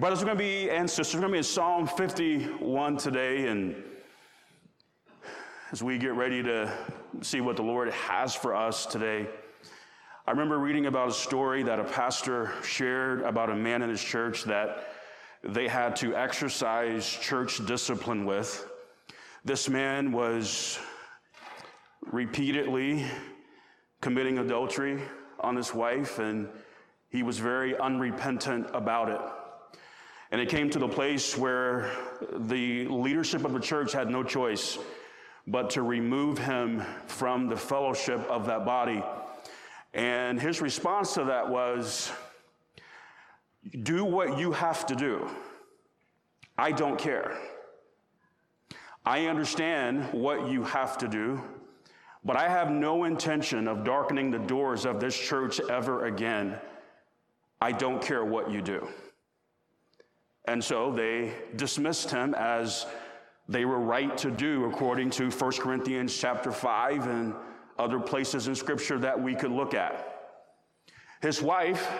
Brothers, we're going to be, and sisters, we're going to be in Psalm 51 today. And as we get ready to see what the Lord has for us today, I remember reading about a story that a pastor shared about a man in his church that they had to exercise church discipline with. This man was repeatedly committing adultery on his wife, and he was very unrepentant about it. And it came to the place where the leadership of the church had no choice but to remove him from the fellowship of that body. And his response to that was, Do what you have to do. I don't care. I understand what you have to do, but I have no intention of darkening the doors of this church ever again. I don't care what you do. And so they dismissed him as they were right to do according to 1 Corinthians chapter 5 and other places in scripture that we could look at. His wife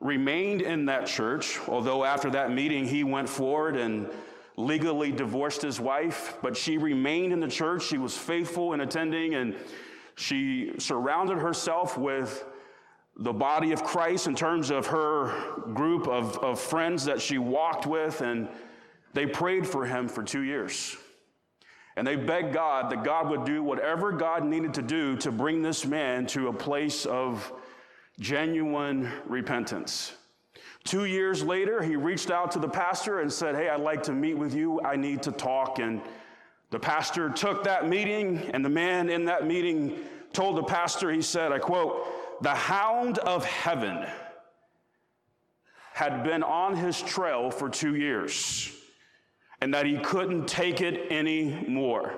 remained in that church, although after that meeting he went forward and legally divorced his wife, but she remained in the church. She was faithful in attending and she surrounded herself with the body of Christ in terms of her group of, of friends that she walked with, and they prayed for him for two years. And they begged God that God would do whatever God needed to do to bring this man to a place of genuine repentance. Two years later, he reached out to the pastor and said, Hey, I'd like to meet with you. I need to talk. And the pastor took that meeting, and the man in that meeting told the pastor, he said, I quote, the hound of heaven had been on his trail for two years and that he couldn't take it anymore.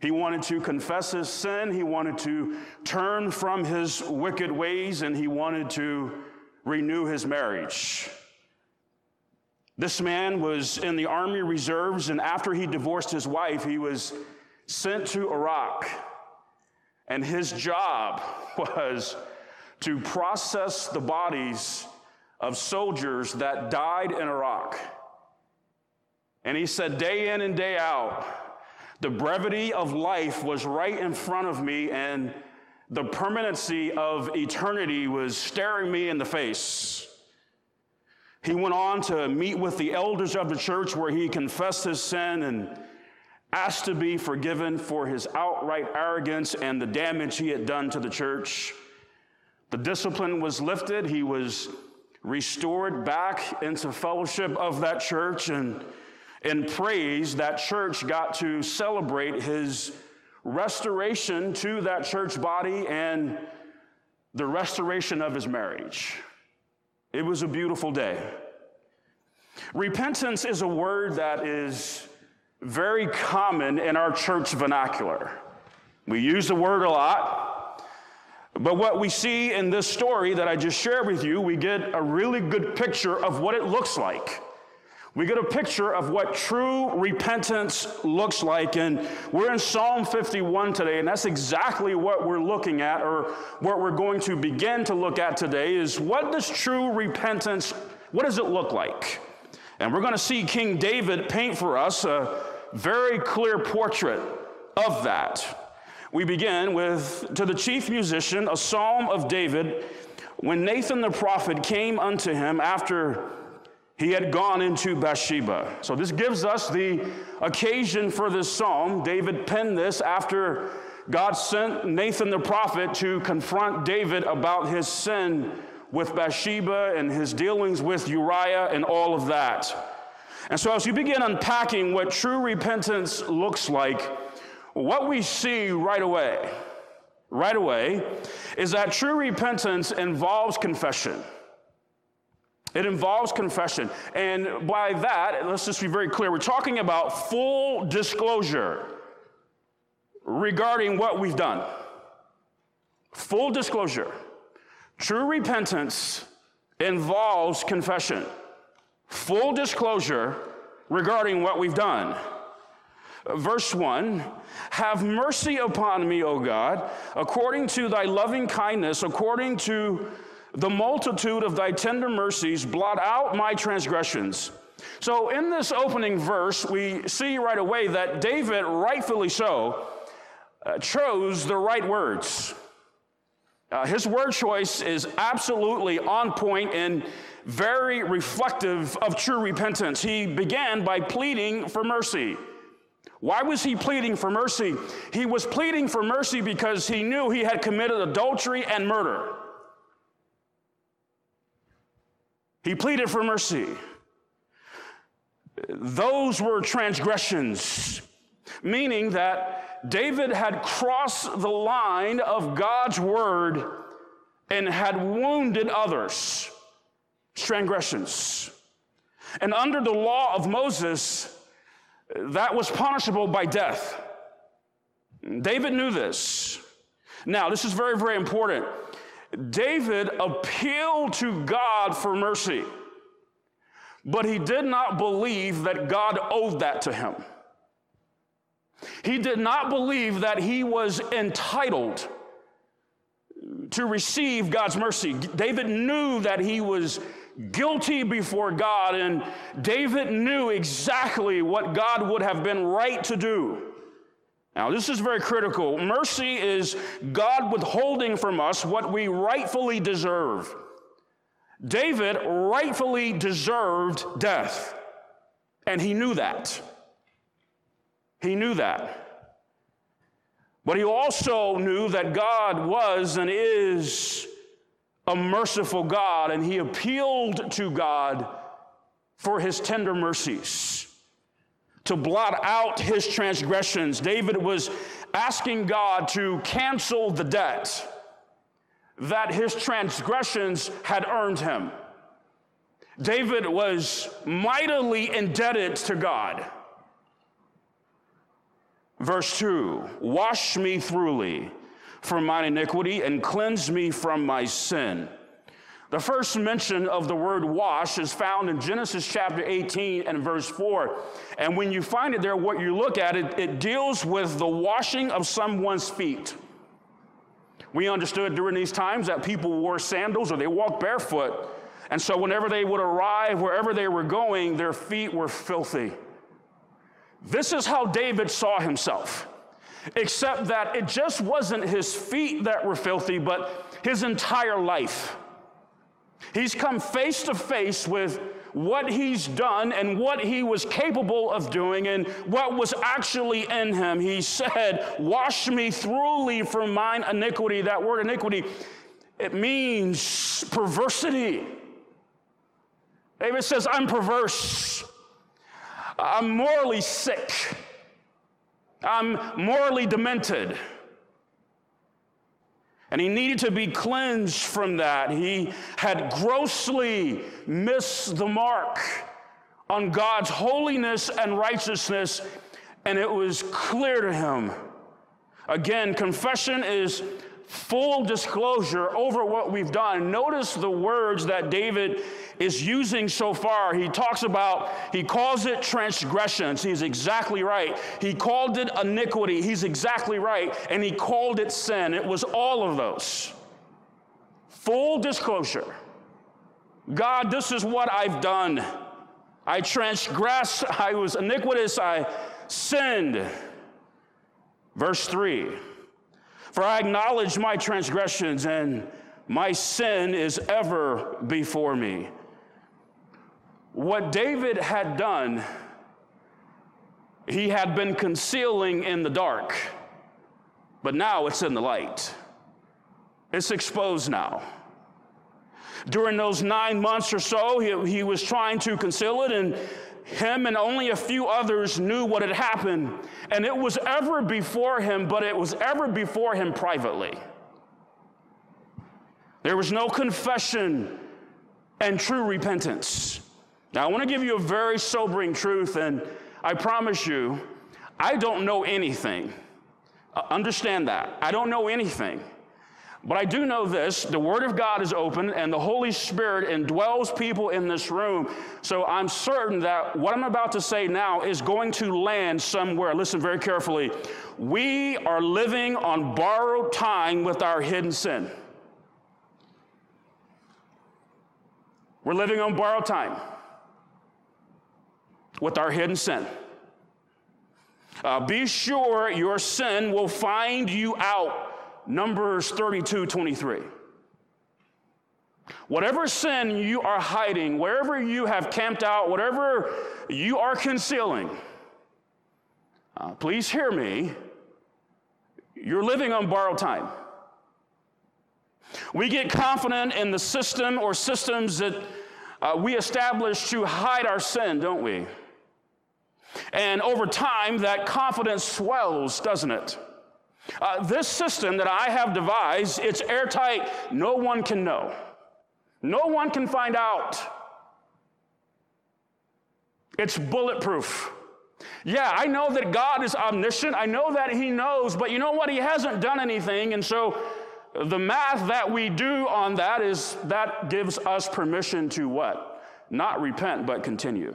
He wanted to confess his sin, he wanted to turn from his wicked ways, and he wanted to renew his marriage. This man was in the Army Reserves, and after he divorced his wife, he was sent to Iraq and his job was to process the bodies of soldiers that died in Iraq. And he said, day in and day out, the brevity of life was right in front of me, and the permanency of eternity was staring me in the face. He went on to meet with the elders of the church where he confessed his sin and asked to be forgiven for his outright arrogance and the damage he had done to the church. The discipline was lifted. He was restored back into fellowship of that church. And in praise, that church got to celebrate his restoration to that church body and the restoration of his marriage. It was a beautiful day. Repentance is a word that is very common in our church vernacular. We use the word a lot, but what we see in this story that I just shared with you, we get a really good picture of what it looks like. We get a picture of what true repentance looks like. And we're in Psalm 51 today, and that's exactly what we're looking at, or what we're going to begin to look at today is what does true repentance, what does it look like? And we're going to see King David paint for us a very clear portrait of that. We begin with To the chief musician, a psalm of David, when Nathan the prophet came unto him after he had gone into Bathsheba. So, this gives us the occasion for this psalm. David penned this after God sent Nathan the prophet to confront David about his sin with Bathsheba and his dealings with Uriah and all of that. And so, as you begin unpacking what true repentance looks like, what we see right away, right away, is that true repentance involves confession. It involves confession. And by that, let's just be very clear we're talking about full disclosure regarding what we've done. Full disclosure. True repentance involves confession full disclosure regarding what we've done. Verse 1 Have mercy upon me, O God, according to thy loving kindness, according to the multitude of thy tender mercies blot out my transgressions. So, in this opening verse, we see right away that David, rightfully so, uh, chose the right words. Uh, his word choice is absolutely on point and very reflective of true repentance. He began by pleading for mercy. Why was he pleading for mercy? He was pleading for mercy because he knew he had committed adultery and murder. He pleaded for mercy. Those were transgressions, meaning that David had crossed the line of God's word and had wounded others. Transgressions. And under the law of Moses, that was punishable by death. David knew this. Now, this is very, very important. David appealed to God for mercy, but he did not believe that God owed that to him. He did not believe that he was entitled to receive God's mercy. David knew that he was guilty before God, and David knew exactly what God would have been right to do. Now, this is very critical. Mercy is God withholding from us what we rightfully deserve. David rightfully deserved death, and he knew that. He knew that. But he also knew that God was and is a merciful God, and he appealed to God for his tender mercies to blot out his transgressions. David was asking God to cancel the debt that his transgressions had earned him. David was mightily indebted to God. Verse 2 Wash me thoroughly from mine iniquity and cleanse me from my sin. The first mention of the word wash is found in Genesis chapter 18 and verse 4. And when you find it there, what you look at, it, it deals with the washing of someone's feet. We understood during these times that people wore sandals or they walked barefoot. And so whenever they would arrive, wherever they were going, their feet were filthy. This is how David saw himself except that it just wasn't his feet that were filthy, but his entire life. He's come face to face with what he's done and what he was capable of doing and what was actually in him. He said, Wash me thoroughly from mine iniquity. That word iniquity, it means perversity. David says, I'm perverse. I'm morally sick. I'm morally demented. And he needed to be cleansed from that. He had grossly missed the mark on God's holiness and righteousness, and it was clear to him. Again, confession is full disclosure over what we've done. Notice the words that David is using so far. He talks about, he calls it transgressions. He's exactly right. He called it iniquity. He's exactly right. And he called it sin. It was all of those. Full disclosure. God, this is what I've done. I transgressed. I was iniquitous. I sinned. Verse 3 For I acknowledge my transgressions, and my sin is ever before me. What David had done, he had been concealing in the dark, but now it's in the light. It's exposed now. During those nine months or so, he, he was trying to conceal it, and him and only a few others knew what had happened. And it was ever before him, but it was ever before him privately. There was no confession and true repentance. Now, I want to give you a very sobering truth, and I promise you, I don't know anything. Uh, understand that. I don't know anything. But I do know this the Word of God is open, and the Holy Spirit indwells people in this room. So I'm certain that what I'm about to say now is going to land somewhere. Listen very carefully. We are living on borrowed time with our hidden sin. We're living on borrowed time with our hidden sin. Uh, be sure your sin will find you out. Numbers 32 23. Whatever sin you are hiding, wherever you have camped out, whatever you are concealing, uh, please hear me. You're living on borrowed time. We get confident in the system or systems that uh, we establish to hide our sin, don't we? And over time, that confidence swells, doesn't it? Uh, this system that I have devised, it's airtight. No one can know. No one can find out. It's bulletproof. Yeah, I know that God is omniscient. I know that He knows, but you know what? He hasn't done anything. And so the math that we do on that is that gives us permission to what? Not repent, but continue.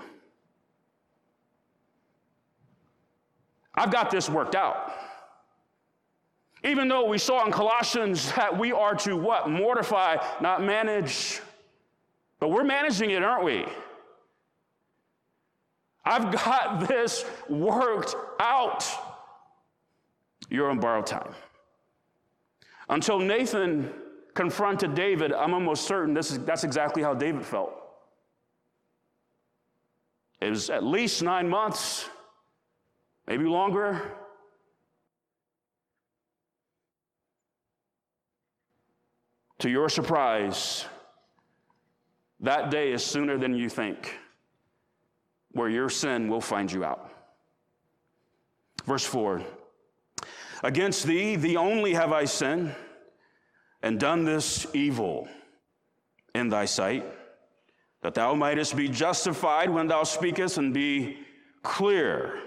I've got this worked out. Even though we saw in Colossians that we are to what? Mortify, not manage. But we're managing it, aren't we? I've got this worked out. You're on borrowed time. Until Nathan confronted David, I'm almost certain this is, that's exactly how David felt. It was at least nine months maybe longer. To your surprise, that day is sooner than you think, where your sin will find you out. Verse 4 Against thee, thee only have I sinned, and done this evil in thy sight, that thou mightest be justified when thou speakest, and be clear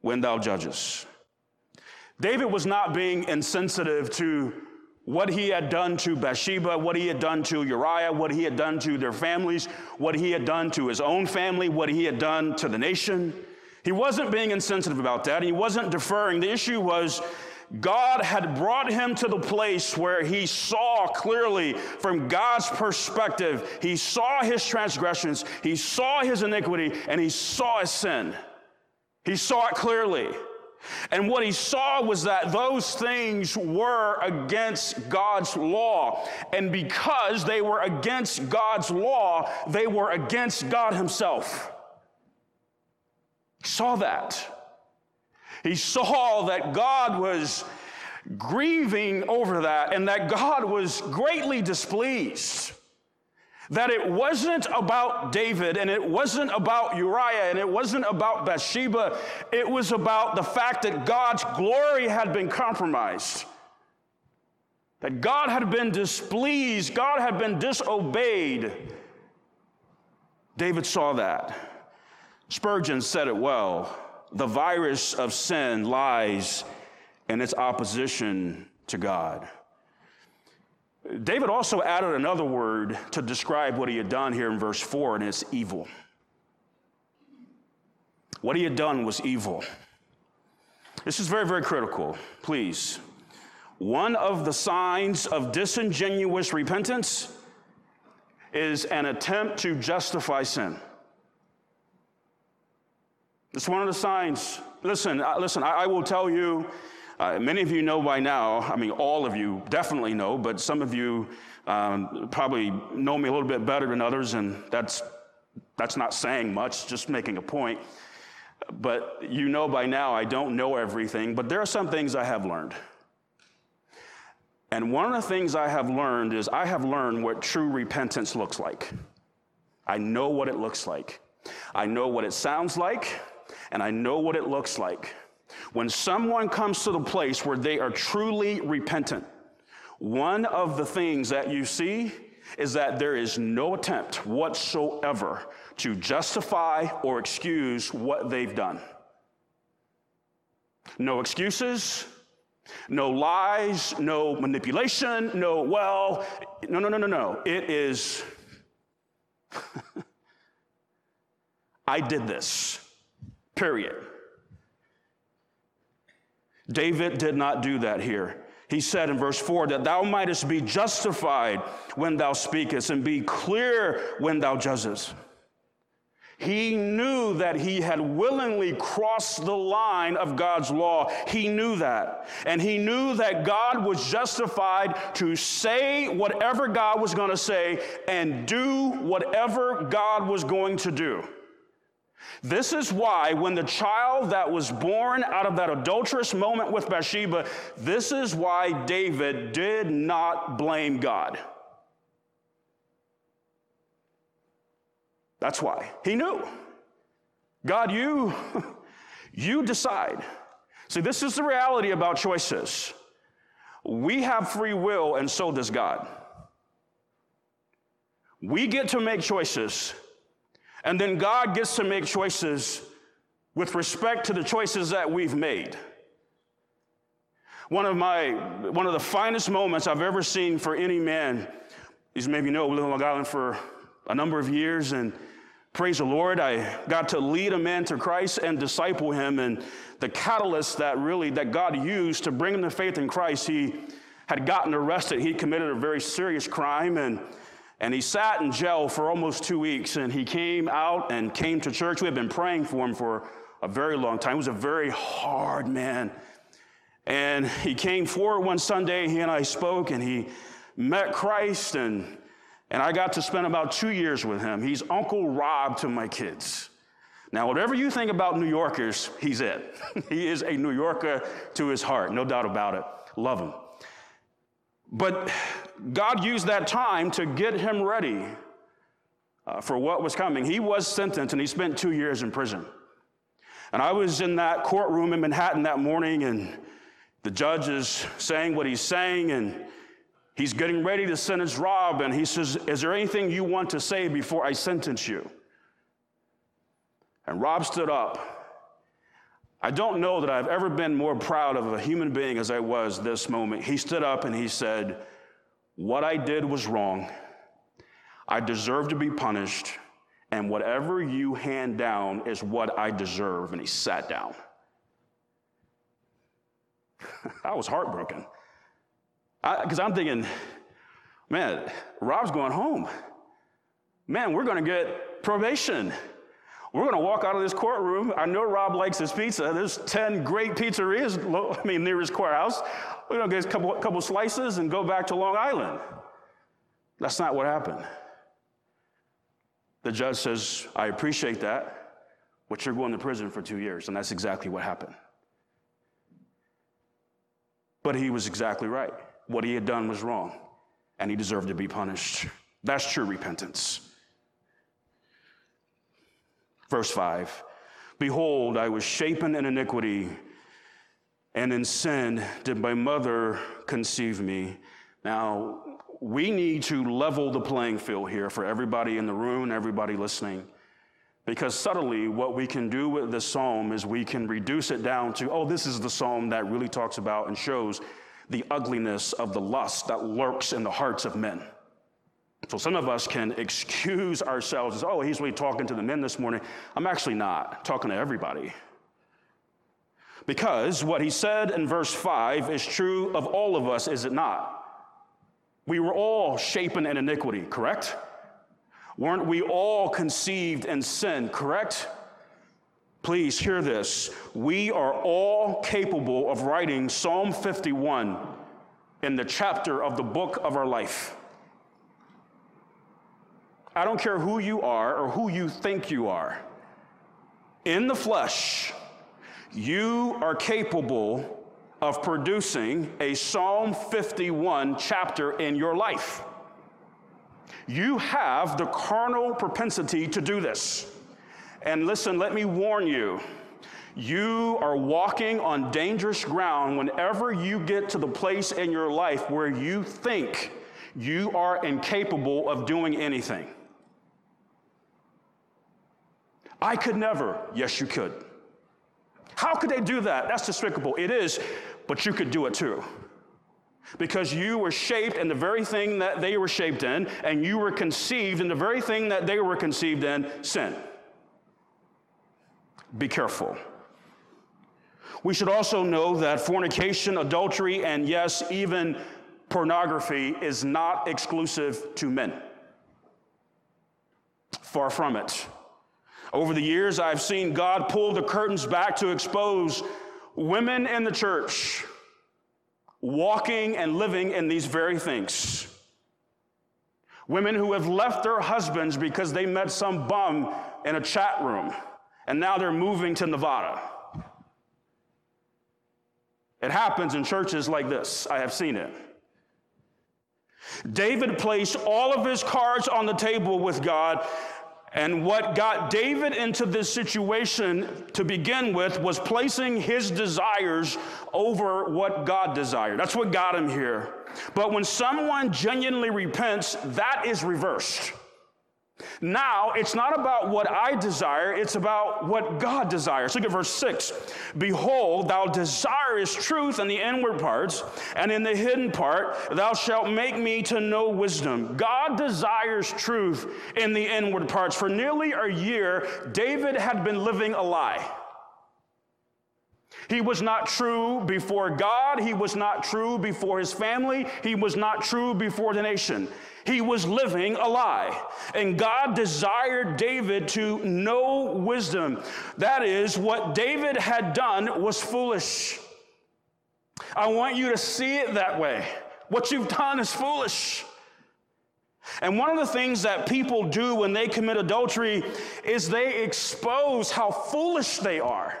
when thou judgest. David was not being insensitive to what he had done to Bathsheba, what he had done to Uriah, what he had done to their families, what he had done to his own family, what he had done to the nation. He wasn't being insensitive about that. He wasn't deferring. The issue was God had brought him to the place where he saw clearly from God's perspective. He saw his transgressions, he saw his iniquity, and he saw his sin. He saw it clearly. And what he saw was that those things were against God's law. And because they were against God's law, they were against God himself. He saw that. He saw that God was grieving over that and that God was greatly displeased that it wasn't about David and it wasn't about Uriah and it wasn't about Bathsheba. It was about the fact that God's glory had been compromised, that God had been displeased, God had been disobeyed. David saw that. Spurgeon said it well the virus of sin lies in its opposition to God. David also added another word to describe what he had done here in verse 4, and it's evil. What he had done was evil. This is very, very critical. Please. One of the signs of disingenuous repentance is an attempt to justify sin. It's one of the signs. Listen, listen, I, I will tell you uh, many of you know by now, I mean, all of you definitely know, but some of you um, probably know me a little bit better than others, and that's, that's not saying much, just making a point. But you know by now, I don't know everything, but there are some things I have learned. And one of the things I have learned is I have learned what true repentance looks like. I know what it looks like. I know what it sounds like, and I know what it looks like. When someone comes to the place where they are truly repentant, one of the things that you see is that there is no attempt whatsoever to justify or excuse what they've done. No excuses, no lies, no manipulation, no, well, no, no, no, no, no. It is, I did this, period. David did not do that here. he said in verse 4 that thou mightest be justified when thou speakest and be clear when thou judgest. He knew that he had willingly crossed the line of God's law. He knew that. And he knew that God was justified to say whatever God was going to say and do whatever God was going to do. This is why, when the child that was born out of that adulterous moment with Bathsheba, this is why David did not blame God. That's why. He knew. God, you, you decide. See, this is the reality about choices. We have free will, and so does God. We get to make choices, and then God gets to make choices with respect to the choices that we've made. One of my one of the finest moments I've ever seen for any man is maybe know, lived on Long Island for a number of years, and Praise the Lord. I got to lead a man to Christ and disciple him. And the catalyst that really, that God used to bring him to faith in Christ, he had gotten arrested. He committed a very serious crime and, and he sat in jail for almost two weeks. And he came out and came to church. We had been praying for him for a very long time. He was a very hard man. And he came forward one Sunday, he and I spoke, and he met Christ and and I got to spend about two years with him. He's Uncle Rob to my kids. Now, whatever you think about New Yorkers, he's it. he is a New Yorker to his heart, no doubt about it. Love him. But God used that time to get him ready uh, for what was coming. He was sentenced and he spent two years in prison. And I was in that courtroom in Manhattan that morning, and the judge is saying what he's saying, and He's getting ready to sentence Rob, and he says, Is there anything you want to say before I sentence you? And Rob stood up. I don't know that I've ever been more proud of a human being as I was this moment. He stood up and he said, What I did was wrong. I deserve to be punished, and whatever you hand down is what I deserve. And he sat down. I was heartbroken. Because I'm thinking, man, Rob's going home. Man, we're going to get probation. We're going to walk out of this courtroom. I know Rob likes his pizza. There's 10 great pizzerias, I mean, near his courthouse. We're going to get a couple, couple slices and go back to Long Island. That's not what happened. The judge says, I appreciate that, but you're going to prison for two years. And that's exactly what happened. But he was exactly right. What he had done was wrong, and he deserved to be punished. That's true repentance. Verse 5 Behold, I was shapen in iniquity, and in sin did my mother conceive me. Now, we need to level the playing field here for everybody in the room, everybody listening. Because subtly, what we can do with this psalm is we can reduce it down to, oh, this is the psalm that really talks about and shows the ugliness of the lust that lurks in the hearts of men. So some of us can excuse ourselves as, oh, he's really talking to the men this morning. I'm actually not talking to everybody. Because what he said in verse 5 is true of all of us, is it not? We were all shapen in iniquity, correct? Weren't we all conceived in sin, correct? Please hear this. We are all capable of writing Psalm 51 in the chapter of the book of our life. I don't care who you are or who you think you are. In the flesh, you are capable of producing a Psalm 51 chapter in your life. You have the carnal propensity to do this. And listen, let me warn you. You are walking on dangerous ground whenever you get to the place in your life where you think you are incapable of doing anything. I could never. Yes, you could. How could they do that? That's despicable. It is, but you could do it too. Because you were shaped in the very thing that they were shaped in, and you were conceived in the very thing that they were conceived in sin. Be careful. We should also know that fornication, adultery, and yes, even pornography is not exclusive to men. Far from it. Over the years, I've seen God pull the curtains back to expose women in the church walking and living in these very things. Women who have left their husbands because they met some bum in a chat room and now they're moving to Nevada. It happens in churches like this. I have seen it. David placed all of his cards on the table with God and what got David into this situation to begin with was placing his desires over what God desired. That's what got him here. But when someone genuinely repents, that is reversed. Now, it's not about what I desire, it's about what God desires. Look at verse 6. Behold, thou desirest truth in the inward parts, and in the hidden part thou shalt make me to know wisdom. God desires truth in the inward parts. For nearly a year, David had been living a lie. He was not true before God. He was not true before his family. He was not true before the nation. He was living a lie. And God desired David to know wisdom. That is, what David had done was foolish. I want you to see it that way. What you've done is foolish. And one of the things that people do when they commit adultery is they expose how foolish they are.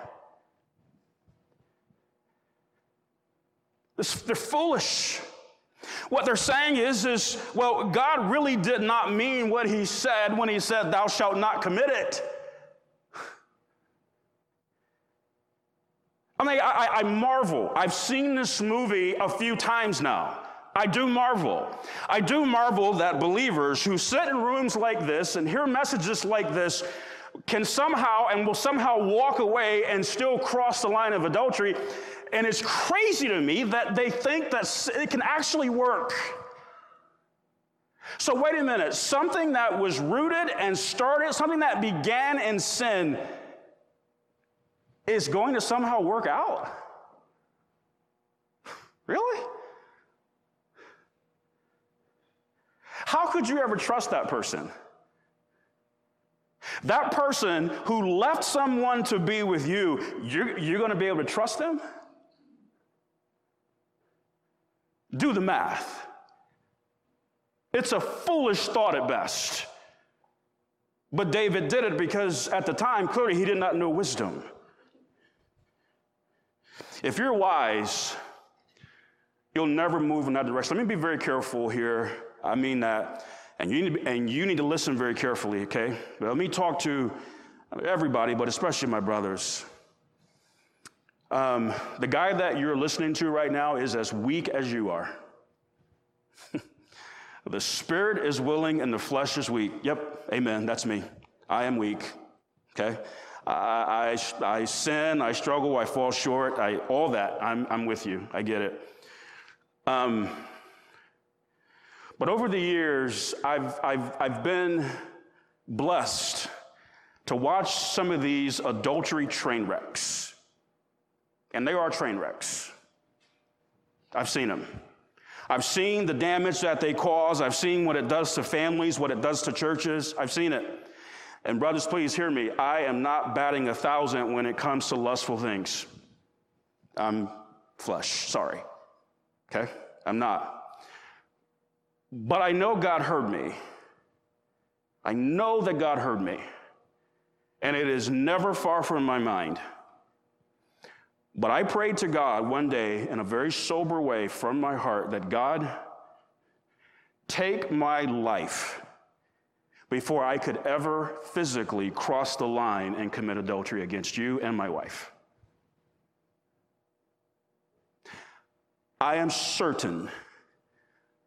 They're foolish. What they're saying is, is, well, God really did not mean what he said when he said, thou shalt not commit it. I mean, I, I marvel. I've seen this movie a few times now. I do marvel. I do marvel that believers who sit in rooms like this and hear messages like this can somehow and will somehow walk away and still cross the line of adultery and it's crazy to me that they think that it can actually work. So, wait a minute, something that was rooted and started, something that began in sin, is going to somehow work out? Really? How could you ever trust that person? That person who left someone to be with you, you're, you're going to be able to trust them? Do the math. It's a foolish thought at best. But David did it because at the time, clearly, he did not know wisdom. If you're wise, you'll never move in that direction. Let me be very careful here. I mean that. And you need to, and you need to listen very carefully, okay? But let me talk to everybody, but especially my brothers. Um, the guy that you're listening to right now is as weak as you are. the spirit is willing and the flesh is weak. Yep, amen. That's me. I am weak. Okay? I, I, I sin, I struggle, I fall short, I, all that. I'm, I'm with you. I get it. Um, but over the years, I've, I've, I've been blessed to watch some of these adultery train wrecks. And they are train wrecks. I've seen them. I've seen the damage that they cause. I've seen what it does to families, what it does to churches. I've seen it. And, brothers, please hear me. I am not batting a thousand when it comes to lustful things. I'm flesh, sorry. Okay? I'm not. But I know God heard me. I know that God heard me. And it is never far from my mind but I prayed to God one day in a very sober way from my heart that God, take my life before I could ever physically cross the line and commit adultery against you and my wife. I am certain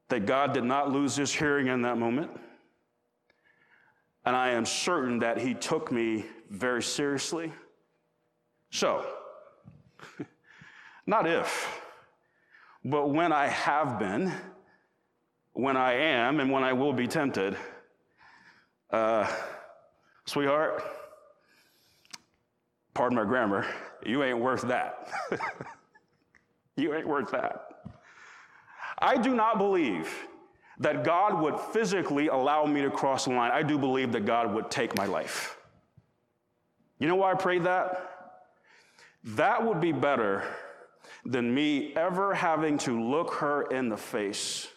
that God did not lose his hearing in that moment. And I am certain that he took me very seriously. So, Not if, but when I have been, when I am, and when I will be tempted. Uh, sweetheart, pardon my grammar, you ain't worth that. you ain't worth that. I do not believe that God would physically allow me to cross the line. I do believe that God would take my life. You know why I prayed that? That would be better than me ever having to look her in the face.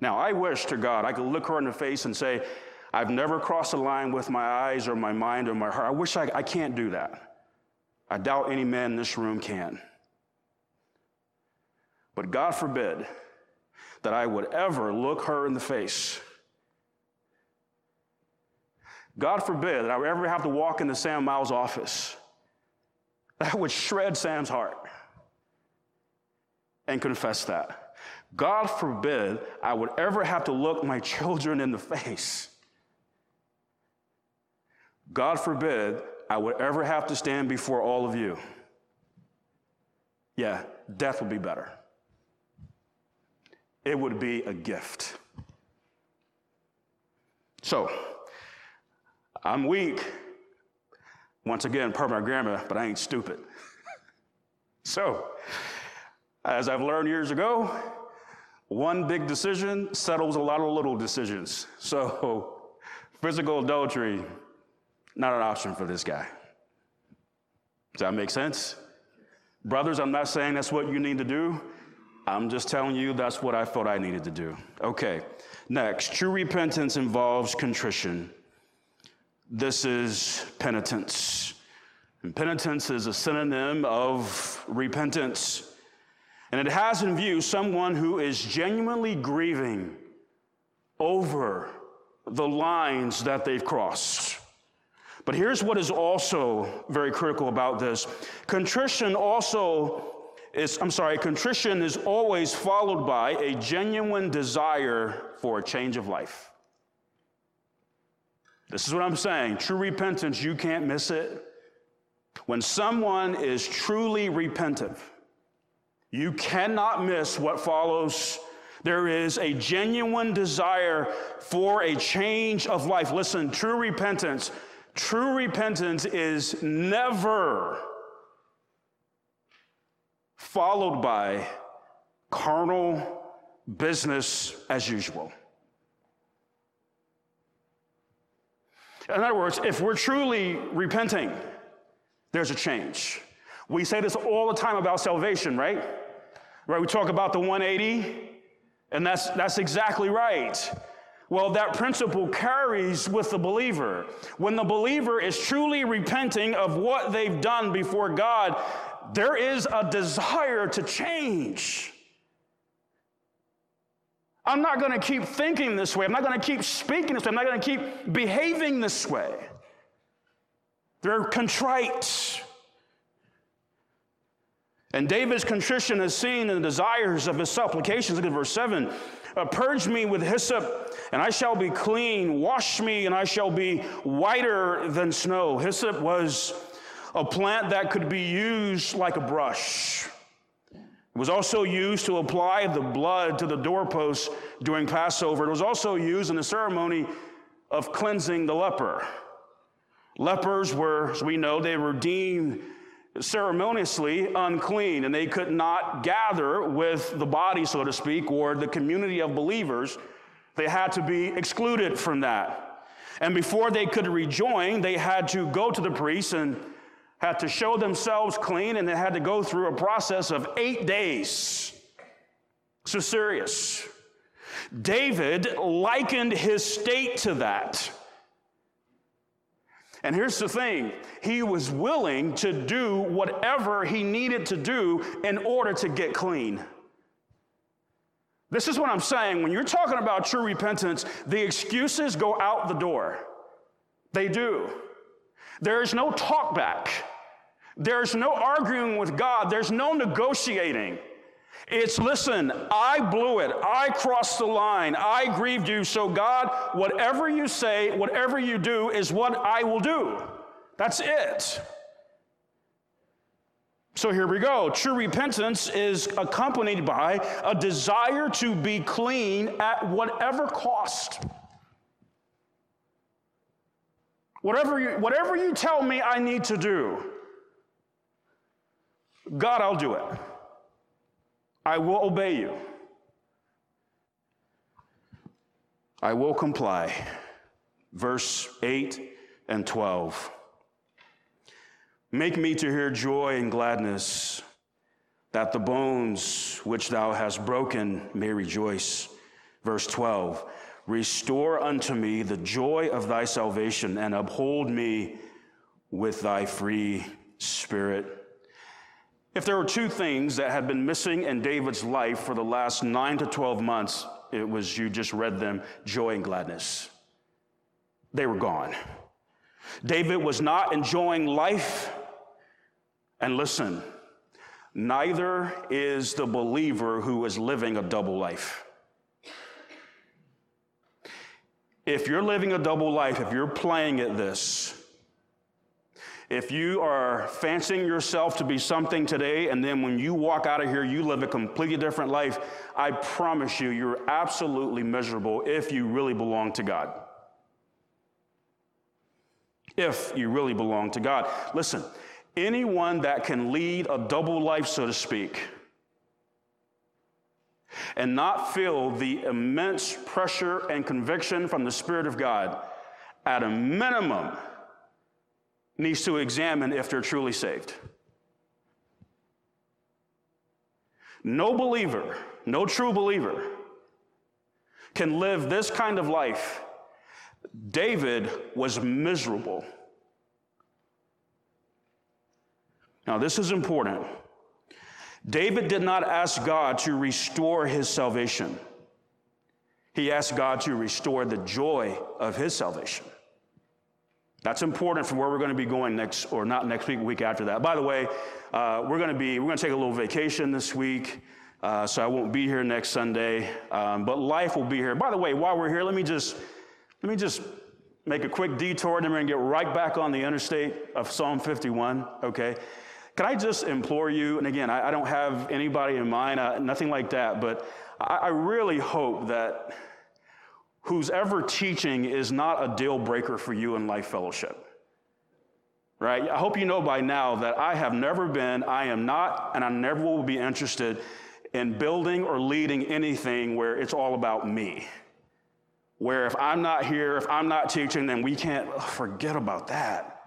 Now, I wish to God I could look her in the face and say, I've never crossed a line with my eyes or my mind or my heart. I wish I, I can't do that. I doubt any man in this room can. But God forbid that I would ever look her in the face. God forbid that I would ever have to walk into Sam Miles' office. That would shred Sam's heart and confess that. God forbid I would ever have to look my children in the face. God forbid I would ever have to stand before all of you. Yeah, death would be better. It would be a gift. So, I'm weak. Once again, per my grammar, but I ain't stupid. so, as I've learned years ago, one big decision settles a lot of little decisions. So, physical adultery, not an option for this guy. Does that make sense? Brothers, I'm not saying that's what you need to do. I'm just telling you that's what I thought I needed to do. Okay, next. True repentance involves contrition. This is penitence. And penitence is a synonym of repentance. And it has in view someone who is genuinely grieving over the lines that they've crossed. But here's what is also very critical about this contrition also is, I'm sorry, contrition is always followed by a genuine desire for a change of life. This is what I'm saying. True repentance, you can't miss it. When someone is truly repentant, you cannot miss what follows. There is a genuine desire for a change of life. Listen, true repentance True repentance is never followed by carnal business as usual. In other words, if we're truly repenting, there's a change. We say this all the time about salvation, right? Right? We talk about the 180, and that's, that's exactly right. Well, that principle carries with the believer. When the believer is truly repenting of what they've done before God, there is a desire to change. I'm not going to keep thinking this way. I'm not going to keep speaking this way. I'm not going to keep behaving this way. They're contrite. And David's contrition is seen in the desires of his supplications. Look at verse 7. Uh, purge me with hyssop, and I shall be clean. Wash me, and I shall be whiter than snow. Hyssop was a plant that could be used like a brush. It was also used to apply the blood to the doorposts during Passover. It was also used in the ceremony of cleansing the leper. Lepers were, as we know, they were deemed ceremoniously unclean, and they could not gather with the body, so to speak, or the community of believers. They had to be excluded from that. And before they could rejoin, they had to go to the priest and had to show themselves clean, and they had to go through a process of eight days. So serious. David likened his state to that. And here's the thing he was willing to do whatever he needed to do in order to get clean. This is what I'm saying. When you're talking about true repentance, the excuses go out the door. They do. There's no talkback. There's no arguing with God. There's no negotiating. It's listen, I blew it. I crossed the line. I grieved you. So, God, whatever you say, whatever you do is what I will do. That's it. So here we go. True repentance is accompanied by a desire to be clean at whatever cost. Whatever you, whatever you tell me I need to do, God, I'll do it. I will obey you. I will comply. Verse 8 and 12. Make me to hear joy and gladness, that the bones which thou hast broken may rejoice. Verse 12. Restore unto me the joy of thy salvation and uphold me with thy free spirit. If there were two things that had been missing in David's life for the last nine to 12 months, it was you just read them joy and gladness. They were gone. David was not enjoying life. And listen, neither is the believer who is living a double life. If you're living a double life, if you're playing at this, if you are fancying yourself to be something today, and then when you walk out of here, you live a completely different life, I promise you, you're absolutely miserable if you really belong to God. If you really belong to God. Listen, anyone that can lead a double life, so to speak, and not feel the immense pressure and conviction from the Spirit of God, at a minimum, needs to examine if they're truly saved. No believer, no true believer, can live this kind of life. David was miserable. Now, this is important. David did not ask God to restore his salvation. He asked God to restore the joy of his salvation. That's important for where we're going to be going next, or not next week, week after that. By the way, uh, we're going to be, we're going to take a little vacation this week, uh, so I won't be here next Sunday, um, but life will be here. By the way, while we're here, let me just, let me just make a quick detour, and then we're going to get right back on the interstate of Psalm 51, okay? Can I just implore you, and again, I, I don't have anybody in mind, uh, nothing like that, but I, I really hope that who's ever teaching is not a deal breaker for you in life fellowship. Right? I hope you know by now that I have never been, I am not, and I never will be interested in building or leading anything where it's all about me. Where if I'm not here, if I'm not teaching, then we can't forget about that.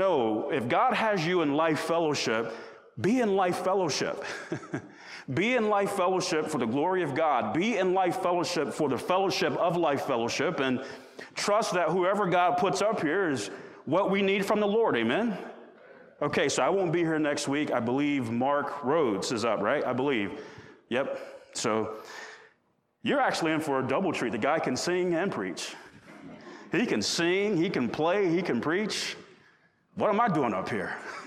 No, if God has you in life fellowship, be in life fellowship. be in life fellowship for the glory of God. Be in life fellowship for the fellowship of life fellowship. And trust that whoever God puts up here is what we need from the Lord. Amen? Okay, so I won't be here next week. I believe Mark Rhodes is up, right? I believe. Yep. So you're actually in for a double treat. The guy can sing and preach. He can sing, he can play, he can preach. What am I doing up here?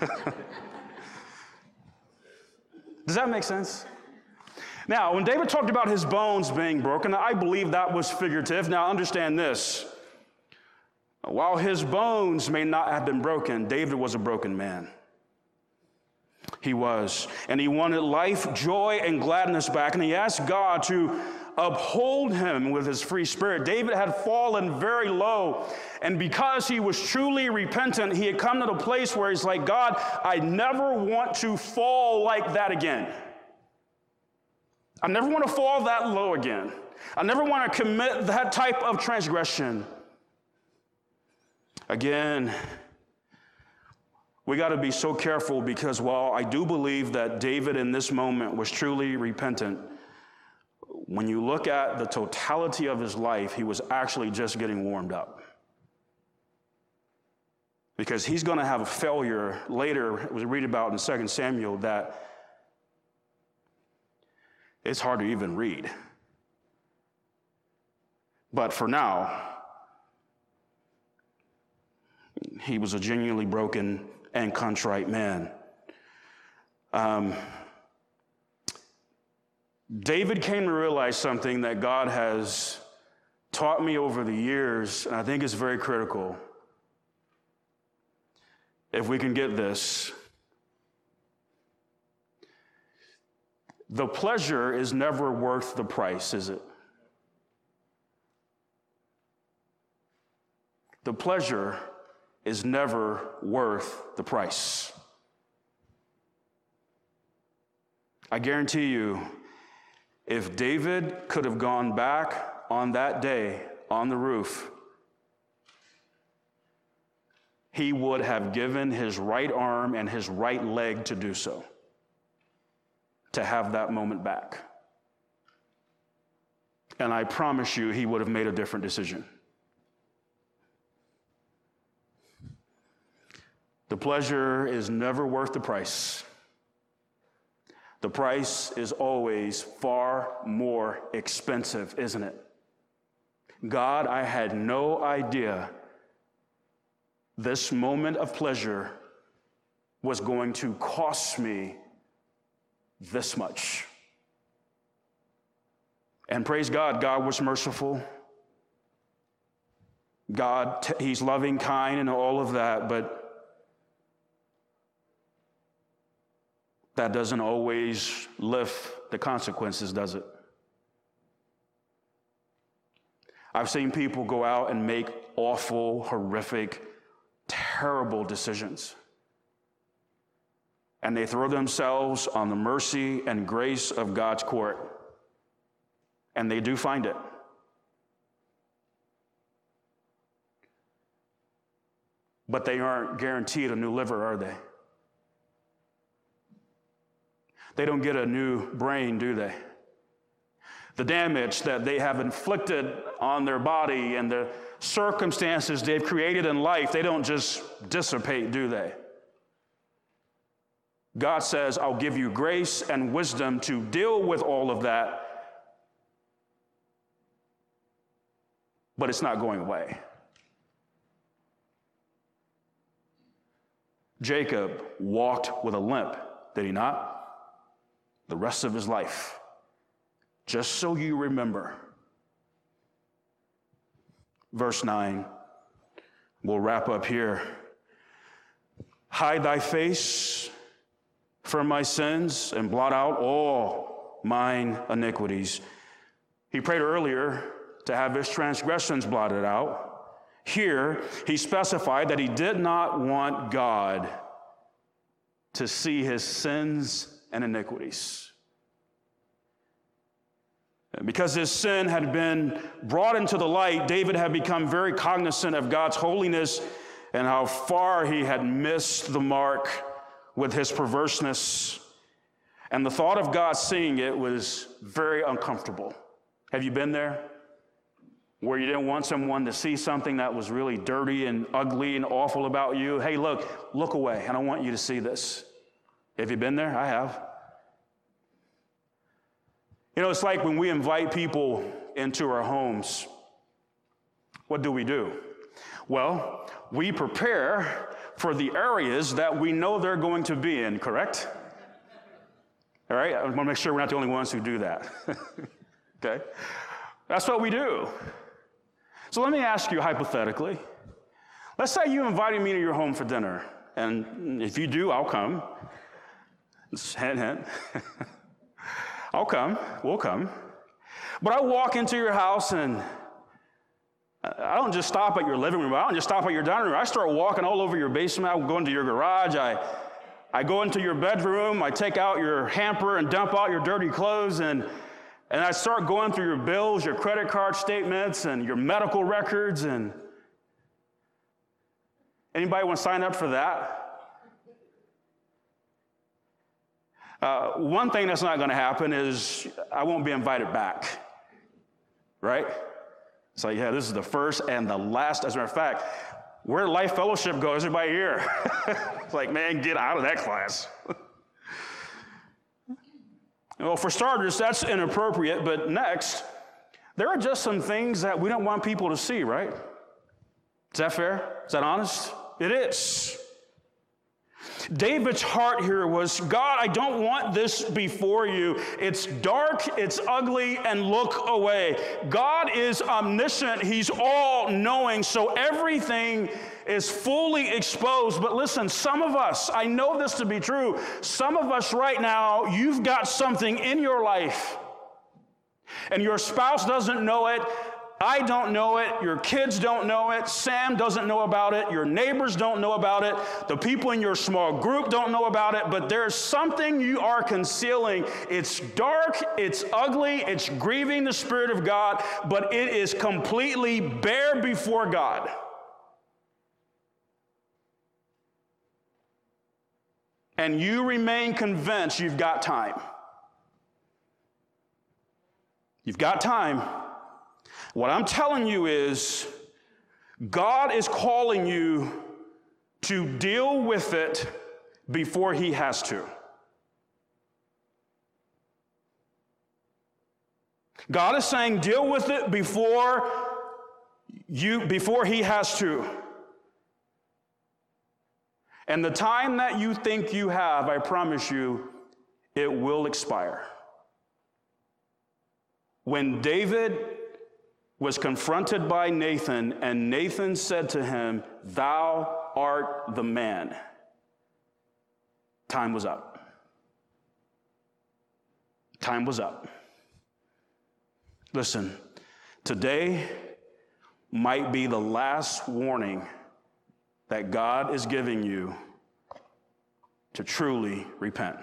Does that make sense? Now, when David talked about his bones being broken, I believe that was figurative. Now, understand this. While his bones may not have been broken, David was a broken man. He was. And he wanted life, joy, and gladness back. And he asked God to uphold him with his free spirit. David had fallen very low. And because he was truly repentant, he had come to the place where he's like, God, I never want to fall like that again. I never want to fall that low again. I never want to commit that type of transgression. Again, we got to be so careful because while I do believe that David in this moment was truly repentant, when you look at the totality of his life, he was actually just getting warmed up. Because he's going to have a failure later, we read about in 2 Samuel, that it's hard to even read. But for now, he was a genuinely broken and contrite man. Um, David came to realize something that God has taught me over the years, and I think is very critical. If we can get this, the pleasure is never worth the price, is it? The pleasure is never worth the price. I guarantee you, if David could have gone back on that day on the roof, he would have given his right arm and his right leg to do so, to have that moment back. And I promise you, he would have made a different decision. The pleasure is never worth the price. The price is always far more expensive, isn't it? God, I had no idea this moment of pleasure was going to cost me this much. And praise God, God was merciful. God, He's loving, kind, and all of that, but that doesn't always lift the consequences, does it? I've seen people go out and make awful, horrific, terrible decisions. And they throw themselves on the mercy and grace of God's court. And they do find it. But they aren't guaranteed a new liver, are they? They don't get a new brain, do they? the damage that they have inflicted on their body and the circumstances they've created in life, they don't just dissipate, do they? God says, I'll give you grace and wisdom to deal with all of that, but it's not going away. Jacob walked with a limp, did he not? The rest of his life just so you remember. Verse 9, we'll wrap up here. Hide thy face from my sins and blot out all mine iniquities. He prayed earlier to have his transgressions blotted out. Here, he specified that he did not want God to see his sins and iniquities. Because his sin had been brought into the light, David had become very cognizant of God's holiness and how far he had missed the mark with his perverseness. And the thought of God seeing it was very uncomfortable. Have you been there? Where you didn't want someone to see something that was really dirty and ugly and awful about you. Hey, look, look away. And I don't want you to see this. Have you been there? I have. You know, it's like when we invite people into our homes, what do we do? Well, we prepare for the areas that we know they're going to be in, correct? All right, I want to make sure we're not the only ones who do that. okay? That's what we do. So let me ask you hypothetically. Let's say you invited me to your home for dinner, and if you do, I'll come. I'll come. We'll come. But I walk into your house and uh, I don't just stop at your living room. I don't just stop at your dining room. I start walking all over your basement. I go into your garage. I, I go into your bedroom. I take out your hamper and dump out your dirty clothes. And, and I start going through your bills, your credit card statements, and your medical records. And anybody want to sign up for that? Uh, one thing that's not going to happen is I won't be invited back, right? So, yeah, this is the first and the last. As a matter of fact, where Life Fellowship goes, everybody here. it's like, man, get out of that class. well, for starters, that's inappropriate, but next, there are just some things that we don't want people to see, right? Is that fair? Is that honest? It is. David's heart here was God, I don't want this before you. It's dark, it's ugly, and look away. God is omniscient, He's all knowing, so everything is fully exposed. But listen, some of us, I know this to be true, some of us right now, you've got something in your life, and your spouse doesn't know it, I don't know it. Your kids don't know it. Sam doesn't know about it. Your neighbors don't know about it. The people in your small group don't know about it. But there's something you are concealing. It's dark, it's ugly, it's grieving the Spirit of God, but it is completely bare before God. And you remain convinced you've got time. You've got time. What I'm telling you is, God is calling you to deal with it before He has to. God is saying, deal with it before you before He has to. And the time that you think you have, I promise you, it will expire. When David was confronted by Nathan, and Nathan said to him, Thou art the man, time was up. Time was up. Listen, today might be the last warning that God is giving you to truly repent.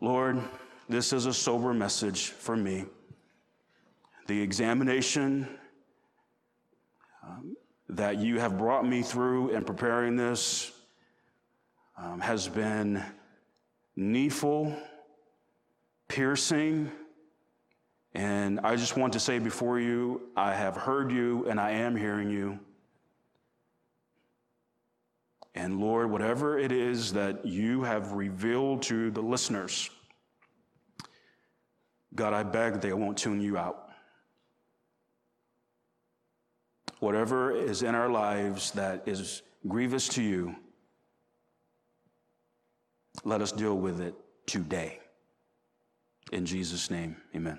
Lord, this is a sober message for me. The examination um, that you have brought me through in preparing this um, has been needful, piercing, and I just want to say before you, I have heard you and I am hearing you. And Lord, whatever it is that you have revealed to the listeners, God, I beg they won't tune you out. Whatever is in our lives that is grievous to you, let us deal with it today. In Jesus' name, amen.